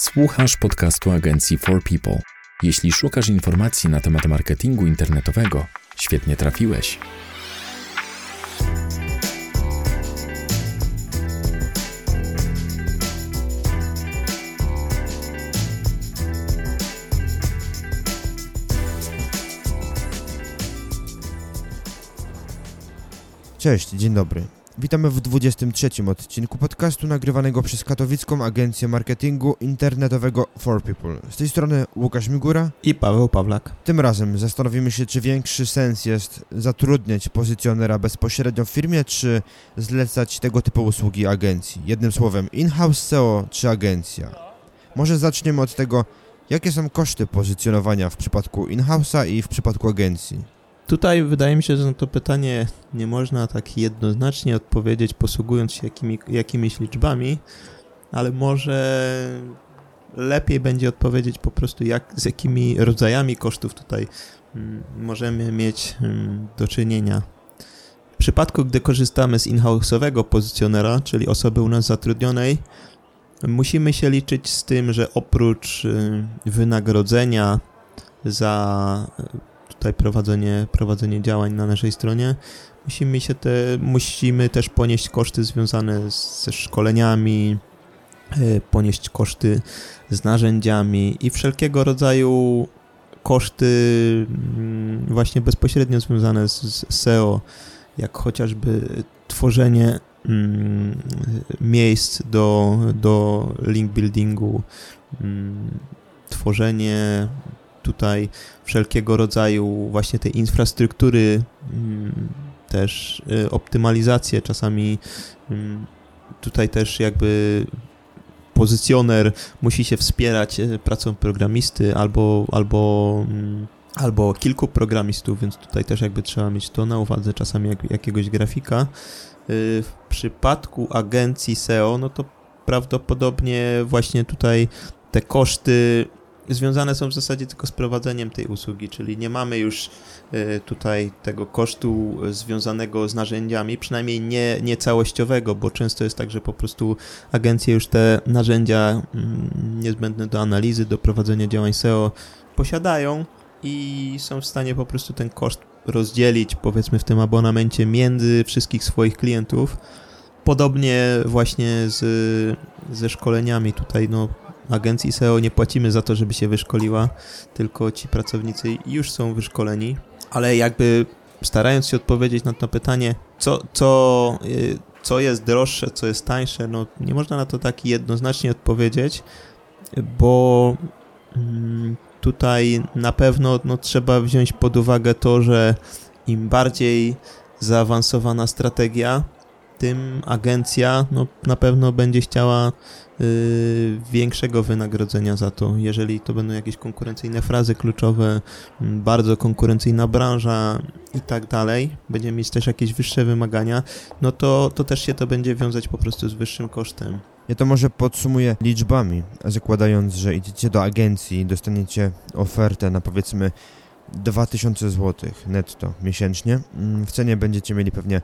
Słuchasz podcastu agencji For People. Jeśli szukasz informacji na temat marketingu internetowego, świetnie trafiłeś. Cześć, dzień dobry. Witamy w 23 odcinku podcastu nagrywanego przez katowicką agencję marketingu internetowego For People. Z tej strony Łukasz Migura i Paweł Pawlak. Tym razem zastanowimy się, czy większy sens jest zatrudniać pozycjonera bezpośrednio w firmie, czy zlecać tego typu usługi agencji. Jednym słowem, in-house SEO czy agencja. Może zaczniemy od tego, jakie są koszty pozycjonowania w przypadku in-house'a i w przypadku agencji. Tutaj wydaje mi się, że na to pytanie nie można tak jednoznacznie odpowiedzieć, posługując się jakimi, jakimiś liczbami, ale może lepiej będzie odpowiedzieć po prostu, jak, z jakimi rodzajami kosztów tutaj mm, możemy mieć mm, do czynienia. W przypadku, gdy korzystamy z in-house'owego pozycjonera, czyli osoby u nas zatrudnionej, musimy się liczyć z tym, że oprócz y, wynagrodzenia za tutaj prowadzenie, prowadzenie działań na naszej stronie, musimy, się te, musimy też ponieść koszty związane ze szkoleniami, e, ponieść koszty z narzędziami i wszelkiego rodzaju koszty mm, właśnie bezpośrednio związane z SEO, jak chociażby tworzenie mm, miejsc do, do link buildingu, mm, tworzenie tutaj wszelkiego rodzaju właśnie tej infrastruktury, mm, też y, optymalizację, czasami mm, tutaj też jakby pozycjoner musi się wspierać y, pracą programisty albo, albo, mm, albo kilku programistów, więc tutaj też jakby trzeba mieć to na uwadze, czasami jak, jakiegoś grafika. Y, w przypadku agencji SEO, no to prawdopodobnie właśnie tutaj te koszty związane są w zasadzie tylko z prowadzeniem tej usługi, czyli nie mamy już e, tutaj tego kosztu związanego z narzędziami, przynajmniej nie, nie całościowego, bo często jest tak, że po prostu agencje już te narzędzia mm, niezbędne do analizy, do prowadzenia działań SEO posiadają i są w stanie po prostu ten koszt rozdzielić, powiedzmy, w tym abonamencie między wszystkich swoich klientów. Podobnie właśnie z, ze szkoleniami tutaj, no agencji SEO nie płacimy za to, żeby się wyszkoliła, tylko ci pracownicy już są wyszkoleni, ale jakby starając się odpowiedzieć na to pytanie, co, co, y, co jest droższe, co jest tańsze, no nie można na to tak jednoznacznie odpowiedzieć, bo mm, tutaj na pewno no, trzeba wziąć pod uwagę to, że im bardziej zaawansowana strategia, tym agencja no, na pewno będzie chciała y, większego wynagrodzenia za to. Jeżeli to będą jakieś konkurencyjne frazy kluczowe, bardzo konkurencyjna branża i tak dalej, będziemy mieć też jakieś wyższe wymagania, no to, to też się to będzie wiązać po prostu z wyższym kosztem. Ja to może podsumuję liczbami, zakładając, że idziecie do agencji i dostaniecie ofertę na powiedzmy 2000 zł netto miesięcznie. Mm, w cenie będziecie mieli pewnie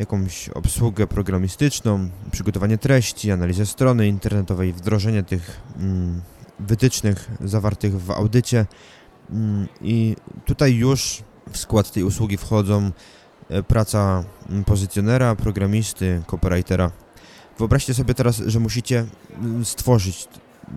jakąś obsługę programistyczną, przygotowanie treści, analizę strony internetowej, wdrożenie tych mm, wytycznych zawartych w audycie mm, i tutaj już w skład tej usługi wchodzą e, praca mm, pozycjonera, programisty, copywritera. Wyobraźcie sobie teraz, że musicie stworzyć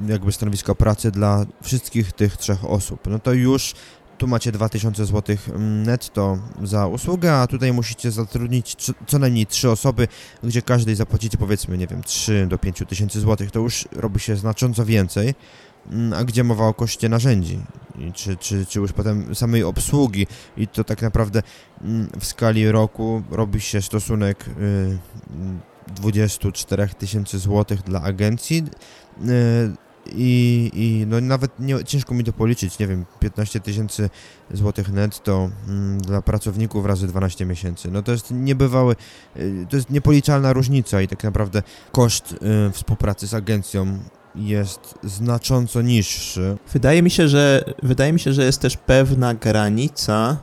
jakby stanowisko pracy dla wszystkich tych trzech osób. No to już tu macie 2000 zł mm, netto za usługę, a tutaj musicie zatrudnić co najmniej 3 osoby, gdzie każdej zapłacicie powiedzmy, nie wiem, 3 do 5 tysięcy złotych, to już robi się znacząco więcej, mm, a gdzie mowa o koszcie narzędzi, czy, czy, czy już potem samej obsługi? I to tak naprawdę mm, w skali roku robi się stosunek 24 tysięcy złotych dla agencji, y, i, i no nawet nie, ciężko mi to policzyć, nie wiem, 15 tysięcy złotych netto mm, dla pracowników razy 12 miesięcy. No to jest niebywały, y, to jest niepoliczalna różnica i tak naprawdę koszt y, współpracy z agencją jest znacząco niższy. Wydaje mi się, że wydaje mi się, że jest też pewna granica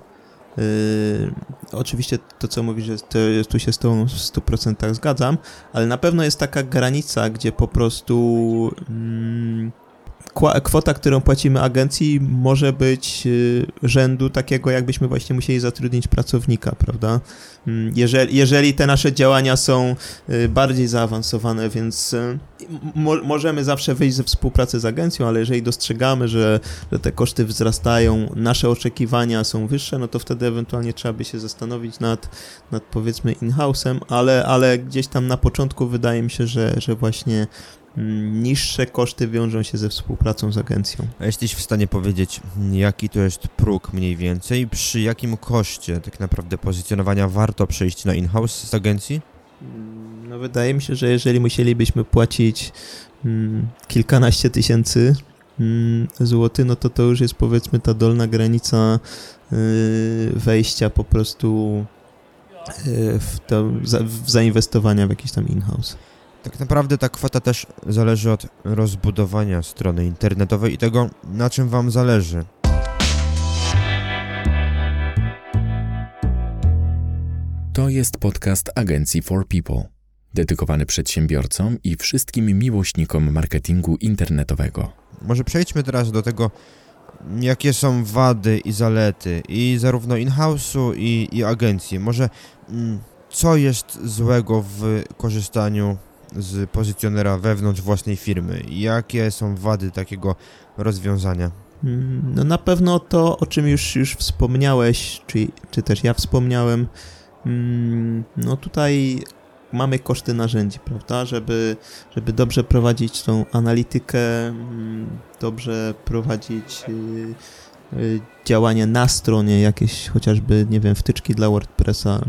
Yy, oczywiście to, co mówisz, to, tu się z tą w 100% zgadzam, ale na pewno jest taka granica, gdzie po prostu mm, kwota, którą płacimy agencji, może być y, rzędu takiego, jakbyśmy właśnie musieli zatrudnić pracownika, prawda? Mm, jeżeli, jeżeli te nasze działania są y, bardziej zaawansowane, więc y, mo możemy zawsze wyjść ze współpracy z agencją, ale jeżeli dostrzegamy, że, że te koszty wzrastają, nasze oczekiwania są wyższe, no to wtedy ewentualnie trzeba by się zastanowić nad, nad powiedzmy in-house'em, ale, ale gdzieś tam na początku wydaje mi się, że, że właśnie niższe koszty wiążą się ze współpracą z agencją. A jesteś w stanie powiedzieć, jaki to jest próg mniej więcej, przy jakim koszcie tak naprawdę pozycjonowania warto przejść na in-house z agencji? Mm, no wydaje mi się, że jeżeli musielibyśmy płacić mm, kilkanaście tysięcy mm, złotych, no to to już jest powiedzmy ta dolna granica y, wejścia po prostu y, w, to, w zainwestowania w jakiś tam in-house. Tak naprawdę ta kwota też zależy od rozbudowania strony internetowej i tego, na czym Wam zależy. To jest podcast Agencji for People, dedykowany przedsiębiorcom i wszystkim miłośnikom marketingu internetowego. Może przejdźmy teraz do tego, jakie są wady i zalety i zarówno in-house'u i, i agencji. Może mm, co jest złego w korzystaniu z pozycjonera wewnątrz własnej firmy? Jakie są wady takiego rozwiązania? Mm, no na pewno to, o czym już, już wspomniałeś, czy, czy też ja wspomniałem, mm, no tutaj mamy koszty narzędzi, prawda, żeby, żeby dobrze prowadzić tą analitykę, mm, dobrze prowadzić y, y, działanie na stronie, jakieś chociażby, nie wiem, wtyczki dla WordPressa,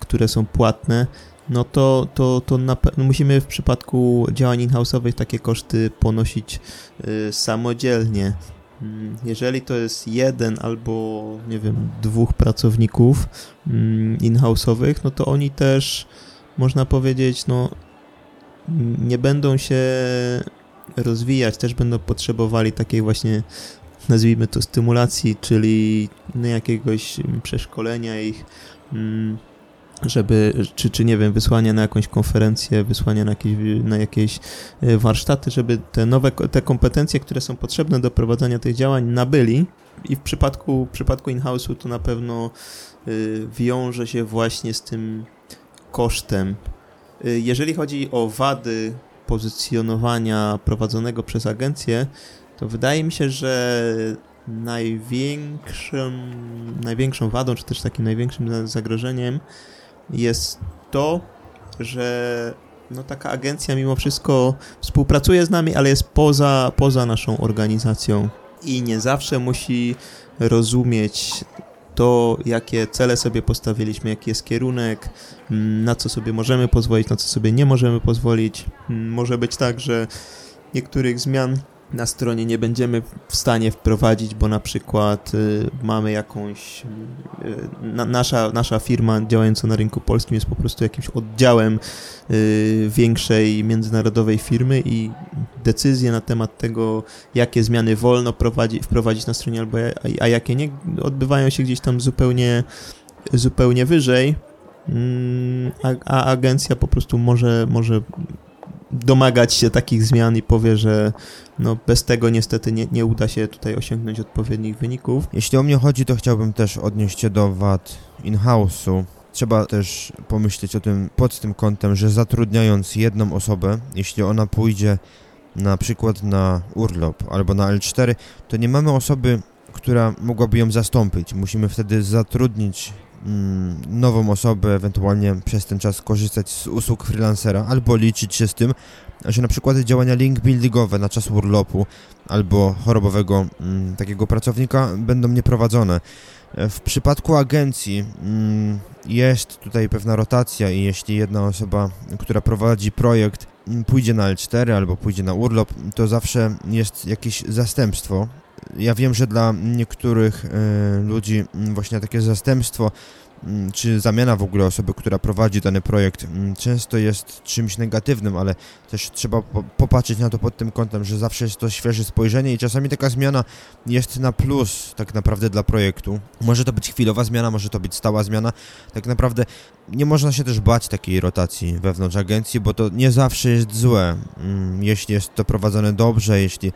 które są płatne, no to, to, to na, no musimy w przypadku działań in-house'owych takie koszty ponosić y, samodzielnie. Mm, jeżeli to jest jeden albo, nie wiem, dwóch pracowników y, in-house'owych, no to oni też, można powiedzieć, no nie będą się rozwijać, też będą potrzebowali takiej właśnie, nazwijmy to, stymulacji, czyli no, jakiegoś przeszkolenia ich, mm, żeby, czy, czy nie wiem, wysłanie na jakąś konferencję, wysłanie na jakieś, na jakieś e, warsztaty, żeby te nowe, te kompetencje, które są potrzebne do prowadzenia tych działań nabyli i w przypadku, w przypadku in-house'u to na pewno y, wiąże się właśnie z tym kosztem. Y, jeżeli chodzi o wady pozycjonowania prowadzonego przez agencję, to wydaje mi się, że największą, największą wadą, czy też takim największym zagrożeniem jest to, że no taka agencja mimo wszystko współpracuje z nami, ale jest poza, poza naszą organizacją i nie zawsze musi rozumieć to, jakie cele sobie postawiliśmy, jaki jest kierunek, mm, na co sobie możemy pozwolić, na co sobie nie możemy pozwolić. Mm, może być tak, że niektórych zmian na stronie nie będziemy w stanie wprowadzić, bo na przykład y, mamy jakąś. Y, na, nasza, nasza firma działająca na rynku polskim jest po prostu jakimś oddziałem y, większej międzynarodowej firmy i decyzje na temat tego, jakie zmiany wolno prowadzi, wprowadzić na stronie, albo a, a jakie nie, odbywają się gdzieś tam zupełnie, zupełnie wyżej. Mm, a, a agencja po prostu może, może domagać się takich zmian i powie, że no bez tego niestety nie, nie uda się tutaj osiągnąć odpowiednich wyników. Jeśli o mnie chodzi, to chciałbym też odnieść się do wad in-house'u. Trzeba też pomyśleć o tym pod tym kątem, że zatrudniając jedną osobę, jeśli ona pójdzie na przykład na urlop albo na L4, to nie mamy osoby, która mogłaby ją zastąpić. Musimy wtedy zatrudnić nową osobę, ewentualnie przez ten czas korzystać z usług freelancera, albo liczyć się z tym, że na przykład działania link buildingowe na czas urlopu albo chorobowego mm, takiego pracownika będą nieprowadzone. W przypadku agencji mm, jest tutaj pewna rotacja i jeśli jedna osoba, która prowadzi projekt mm, pójdzie na L4 albo pójdzie na urlop, to zawsze jest jakieś zastępstwo. Ja wiem, że dla niektórych y, ludzi właśnie takie zastępstwo czy zamiana w ogóle osoby, która prowadzi dany projekt, często jest czymś negatywnym, ale też trzeba popatrzeć na to pod tym kątem, że zawsze jest to świeże spojrzenie i czasami taka zmiana jest na plus tak naprawdę dla projektu. Może to być chwilowa zmiana, może to być stała zmiana. Tak naprawdę nie można się też bać takiej rotacji wewnątrz agencji, bo to nie zawsze jest złe. Jeśli jest to prowadzone dobrze, jeśli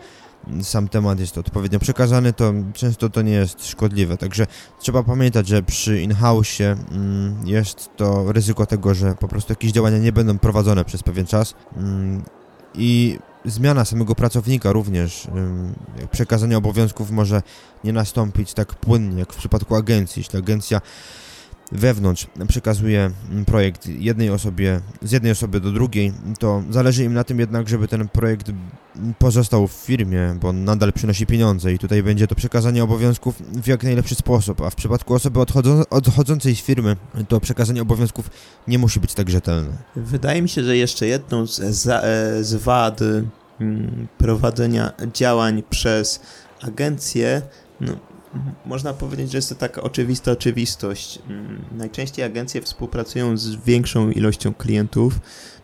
sam temat jest odpowiednio przekazany, to często to nie jest szkodliwe. Także trzeba pamiętać, że przy in-house mm, jest to ryzyko tego, że po prostu jakieś działania nie będą prowadzone przez pewien czas mm, i zmiana samego pracownika również, przekazanie obowiązków może nie nastąpić tak płynnie jak w przypadku agencji. Jeśli agencja wewnątrz przekazuje projekt jednej osobie, z jednej osoby do drugiej, to zależy im na tym jednak, żeby ten projekt pozostał w firmie, bo nadal przynosi pieniądze i tutaj będzie to przekazanie obowiązków w jak najlepszy sposób, a w przypadku osoby odchodzą, odchodzącej z firmy, to przekazanie obowiązków nie musi być tak rzetelne. Wydaje mi się, że jeszcze jedną z, z, z wad mm, prowadzenia działań przez agencję no, można powiedzieć, że jest to taka oczywista oczywistość. Mm, najczęściej agencje współpracują z większą ilością klientów,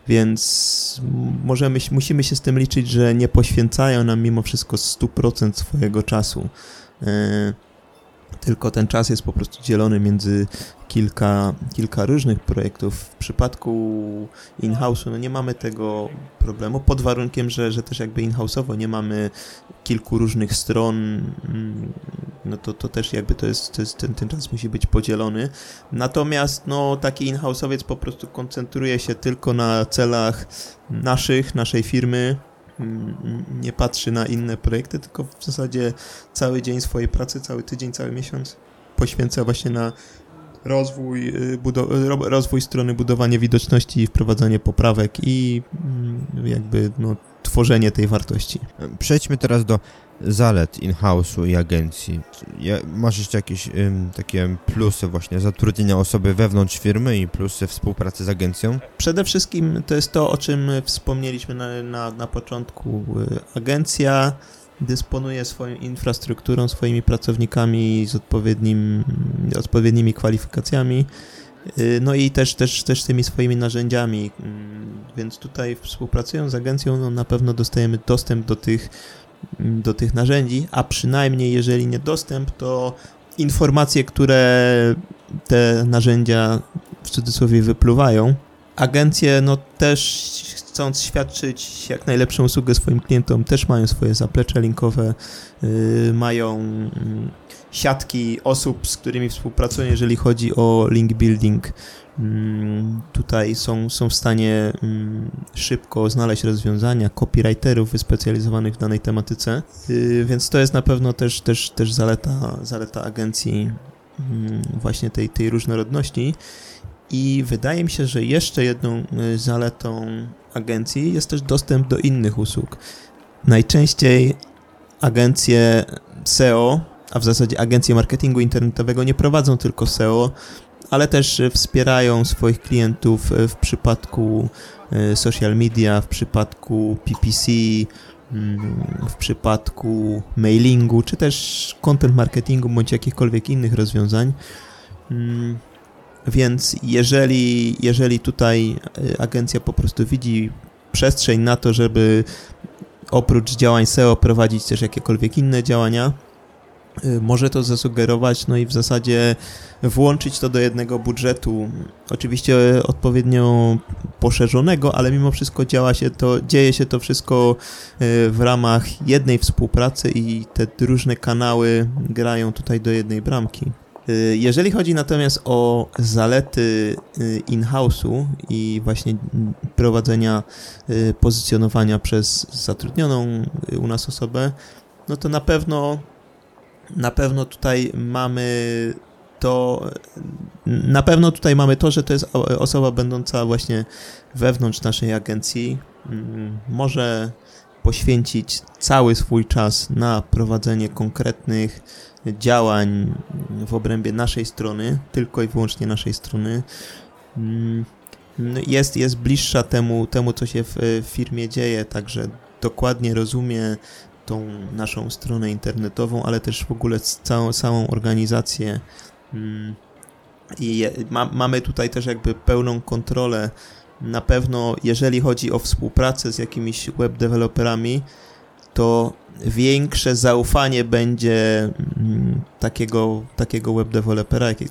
więc możemy, musimy się z tym liczyć, że nie poświęcają nam mimo wszystko 100% swojego czasu. E, tylko ten czas jest po prostu dzielony między kilka, kilka różnych projektów. W przypadku in-house'u no nie mamy tego problemu, pod warunkiem, że, że też jakby in-house'owo nie mamy kilku różnych stron, mm, no to, to też jakby to jest, to jest ten, ten czas musi być podzielony. Natomiast no taki in-house'owiec po prostu koncentruje się tylko na celach naszych, naszej firmy, nie patrzy na inne projekty, tylko w zasadzie cały dzień swojej pracy, cały tydzień, cały miesiąc poświęca właśnie na rozwój, y, rozwój strony, budowanie widoczności i wprowadzanie poprawek i mm, jakby no, tworzenie tej wartości. Przejdźmy teraz do zalet in-house'u i agencji. Masz jeszcze jakieś ym, takie plusy właśnie zatrudnienia osoby wewnątrz firmy i plusy współpracy z agencją? Przede wszystkim to jest to, o czym wspomnieliśmy na, na, na początku. Agencja dysponuje swoją infrastrukturą, swoimi pracownikami z odpowiednim, odpowiednimi kwalifikacjami, no i też, też, też tymi swoimi narzędziami. Mm, więc tutaj współpracując z agencją, no na pewno dostajemy dostęp do tych, do tych narzędzi, a przynajmniej jeżeli nie dostęp, to informacje, które te narzędzia w cudzysłowie wypluwają. Agencje no też chcąc świadczyć jak najlepszą usługę swoim klientom, też mają swoje zaplecze linkowe, yy, mają yy, siatki osób, z którymi współpracują, jeżeli chodzi o link building. Yy, tutaj są, są w stanie mm, szybko znaleźć rozwiązania copywriterów wyspecjalizowanych w danej tematyce, y, więc to jest na pewno też, też, też zaleta, zaleta agencji mm, właśnie tej, tej różnorodności. I wydaje mi się, że jeszcze jedną y, zaletą agencji jest też dostęp do innych usług. Najczęściej agencje SEO, a w zasadzie agencje marketingu internetowego nie prowadzą tylko SEO, ale też wspierają swoich klientów w przypadku y, social media, w przypadku PPC, mm, w przypadku mailingu, czy też content marketingu, bądź jakichkolwiek innych rozwiązań. Mm, więc jeżeli, jeżeli tutaj e, agencja po prostu widzi przestrzeń na to, żeby oprócz działań SEO prowadzić też jakiekolwiek inne działania, e, może to zasugerować, no i w zasadzie włączyć to do jednego budżetu, oczywiście odpowiednio poszerzonego, ale mimo wszystko działa się to, dzieje się to wszystko e, w ramach jednej współpracy i te różne kanały grają tutaj do jednej bramki. Y, jeżeli chodzi natomiast o zalety y, in-house'u i właśnie prowadzenia y, pozycjonowania przez zatrudnioną u nas osobę, no to na pewno na pewno tutaj mamy to na pewno tutaj mamy to, że to jest osoba będąca właśnie wewnątrz naszej agencji. Mm, może poświęcić cały swój czas na prowadzenie konkretnych działań w obrębie naszej strony, tylko i wyłącznie naszej strony, mm, jest, jest bliższa temu, temu, co się w firmie dzieje, także dokładnie rozumie tą naszą stronę internetową, ale też w ogóle całą, organizację. Mm, i ma, mamy tutaj też jakby pełną kontrolę. Na pewno, jeżeli chodzi o współpracę z jakimiś web deweloperami, to większe zaufanie będzie mm, takiego, takiego web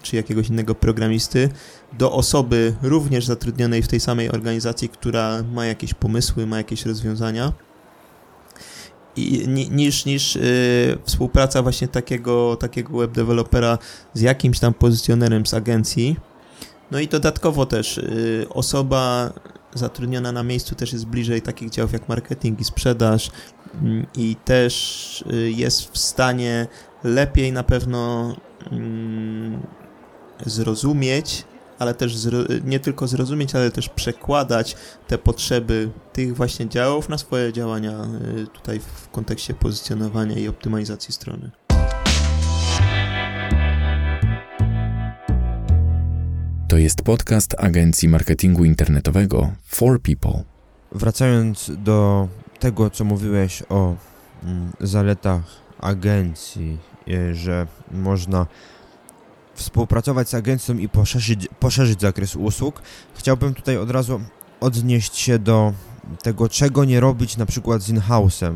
czy jakiegoś innego programisty do osoby również zatrudnionej w tej samej organizacji, która ma jakieś pomysły, ma jakieś rozwiązania niż, niż y, współpraca właśnie takiego, takiego web dewelopera z jakimś tam pozycjonerem z agencji. No i dodatkowo też y, osoba zatrudniona na miejscu też jest bliżej takich działów jak marketing i sprzedaż mm, i też y, jest w stanie lepiej na pewno mm, zrozumieć, ale też nie tylko zrozumieć, ale też przekładać te potrzeby tych właśnie działów na swoje działania y, tutaj w kontekście pozycjonowania i optymalizacji strony. To jest podcast agencji marketingu internetowego For People. Wracając do tego, co mówiłeś o mm, zaletach agencji, y, że można współpracować z agencją i poszerzyć, poszerzyć zakres usług, chciałbym tutaj od razu odnieść się do tego, czego nie robić na przykład z in-house'em.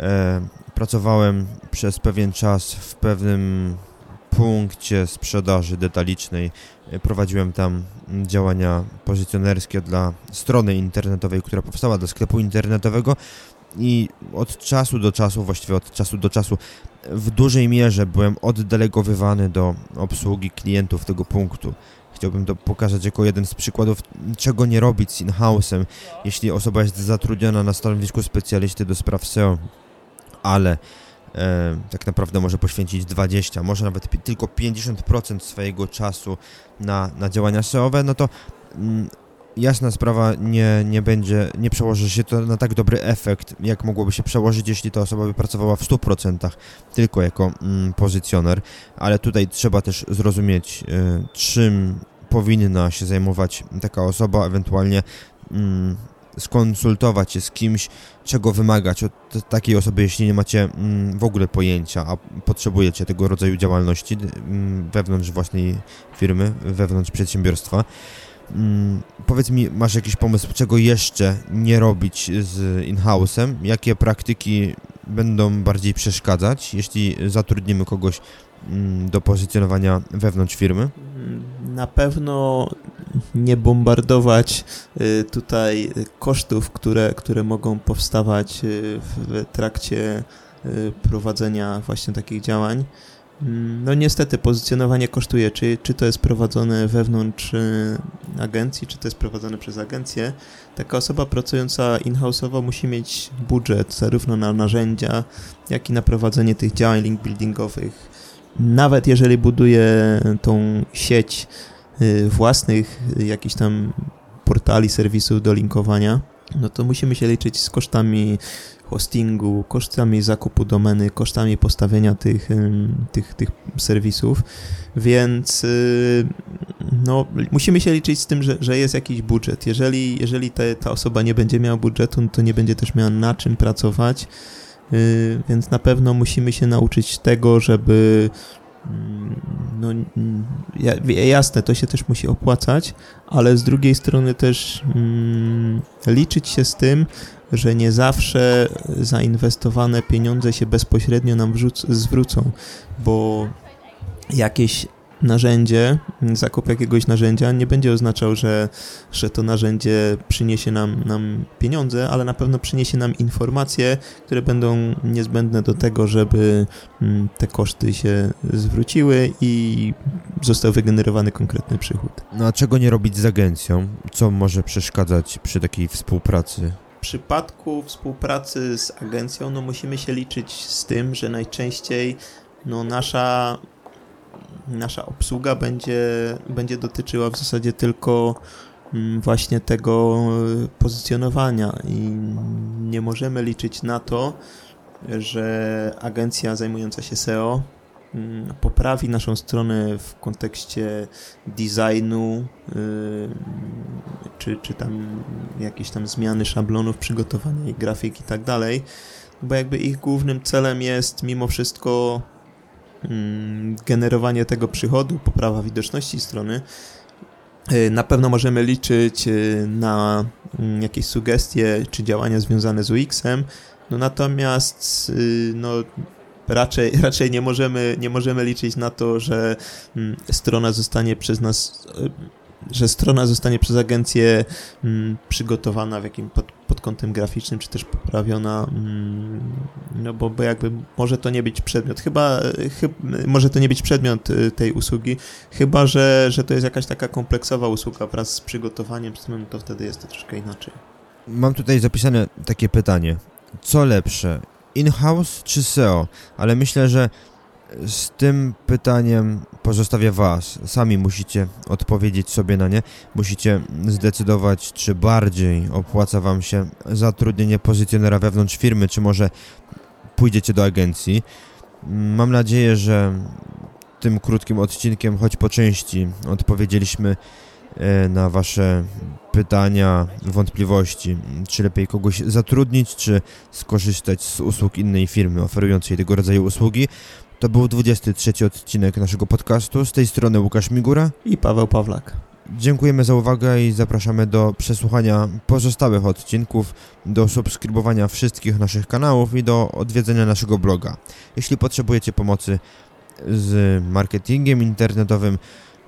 E, pracowałem przez pewien czas w pewnym punkcie sprzedaży detalicznej. Prowadziłem tam działania pozycjonerskie dla strony internetowej, która powstała do sklepu internetowego i od czasu do czasu, właściwie od czasu do czasu, w dużej mierze byłem oddelegowywany do obsługi klientów tego punktu. Chciałbym to pokazać jako jeden z przykładów, czego nie robić z in-house'em, jeśli osoba jest zatrudniona na stanowisku specjalisty do spraw SEO, ale tak naprawdę może poświęcić 20, może nawet tylko 50% swojego czasu na, na działania SEO-owe, no to mm, jasna sprawa, nie, nie będzie, nie przełoży się to na tak dobry efekt, jak mogłoby się przełożyć, jeśli ta osoba by pracowała w 100% tylko jako mm, pozycjoner, ale tutaj trzeba też zrozumieć, y, czym powinna się zajmować taka osoba, ewentualnie mm, skonsultować się z kimś, czego wymagać od takiej osoby, jeśli nie macie mm, w ogóle pojęcia, a potrzebujecie tego rodzaju działalności mm, wewnątrz własnej firmy, wewnątrz przedsiębiorstwa. Mm, powiedz mi, masz jakiś pomysł, czego jeszcze nie robić z in-house'em? Jakie praktyki będą bardziej przeszkadzać, jeśli zatrudnimy kogoś do pozycjonowania wewnątrz firmy? Na pewno nie bombardować y, tutaj kosztów, które, które mogą powstawać y, w trakcie y, prowadzenia właśnie takich działań. Mm, no niestety pozycjonowanie kosztuje, czy, czy to jest prowadzone wewnątrz agencji, czy to jest prowadzone przez agencję. Taka osoba pracująca in-house'owo musi mieć budżet zarówno na narzędzia, jak i na prowadzenie tych działań link buildingowych. Nawet jeżeli buduje tą sieć własnych y, jakichś tam portali, serwisów do linkowania, no to musimy się liczyć z kosztami hostingu, kosztami zakupu domeny, kosztami postawienia tych, tych, tych serwisów, więc y, no, musimy się liczyć z tym, że, że jest jakiś budżet. Jeżeli, jeżeli te, ta osoba nie będzie miała budżetu, no to nie będzie też miała na czym pracować, y, więc na pewno musimy się nauczyć tego, żeby no, jasne, to się też musi opłacać, ale z drugiej strony też mm, liczyć się z tym, że nie zawsze zainwestowane pieniądze się bezpośrednio nam zwrócą, bo jakieś narzędzie, zakup jakiegoś narzędzia nie będzie oznaczał, że, że to narzędzie przyniesie nam, nam pieniądze, ale na pewno przyniesie nam informacje, które będą niezbędne do tego, żeby mm, te koszty się zwróciły i został wygenerowany konkretny przychód. No a czego nie robić z agencją? Co może przeszkadzać przy takiej współpracy? przypadku współpracy z agencją no musimy się liczyć z tym, że najczęściej no nasza, nasza obsługa będzie, będzie dotyczyła w zasadzie tylko mm, właśnie tego pozycjonowania i nie możemy liczyć na to, że agencja zajmująca się SEO Mm, poprawi naszą stronę w kontekście designu, y, czy, czy tam jakieś tam zmiany szablonów, przygotowania grafik i tak dalej, bo jakby ich głównym celem jest mimo wszystko generowanie tego przychodu, poprawa widoczności strony. Y, na pewno możemy liczyć y, na mm, jakieś sugestie czy działania związane z UX-em, no natomiast y, no, raczej, raczej nie, możemy, nie możemy liczyć na to, że mm, strona zostanie przez nas że strona zostanie przez agencję mm, przygotowana w jakim pod kątem graficznym, czy też poprawiona, mm, no bo, bo jakby może to nie być przedmiot, chyba, chyba może to nie być przedmiot y, tej usługi, chyba, że, że to jest jakaś taka kompleksowa usługa wraz z przygotowaniem to wtedy jest to troszkę inaczej. Mam tutaj zapisane takie pytanie. Co lepsze, in-house czy SEO? Ale myślę, że z tym pytaniem pozostawię Was. Sami musicie odpowiedzieć sobie na nie. Musicie zdecydować, czy bardziej opłaca Wam się zatrudnienie pozycjonera wewnątrz firmy, czy może pójdziecie do agencji. Mam nadzieję, że tym krótkim odcinkiem, choć po części, odpowiedzieliśmy na Wasze pytania, wątpliwości, czy lepiej kogoś zatrudnić, czy skorzystać z usług innej firmy oferującej tego rodzaju usługi. To był 23 odcinek naszego podcastu. Z tej strony Łukasz Migura i Paweł Pawlak. Dziękujemy za uwagę i zapraszamy do przesłuchania pozostałych odcinków, do subskrybowania wszystkich naszych kanałów i do odwiedzenia naszego bloga. Jeśli potrzebujecie pomocy z marketingiem internetowym,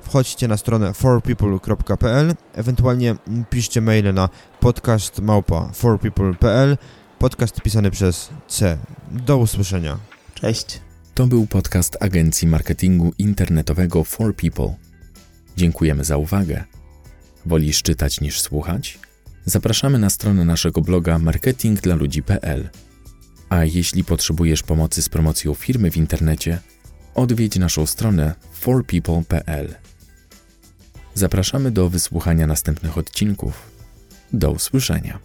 wchodźcie na stronę forpeople.pl, ewentualnie piszcie maile na podcast małpa forpeople.pl, podcast pisany przez C. Do usłyszenia. Cześć. To był podcast agencji marketingu internetowego For People. Dziękujemy za uwagę. Wolisz czytać niż słuchać? Zapraszamy na stronę naszego bloga marketingdlaludzi.pl. A jeśli potrzebujesz pomocy z promocją firmy w internecie, odwiedź naszą stronę forpeople.pl. Zapraszamy do wysłuchania następnych odcinków. Do usłyszenia.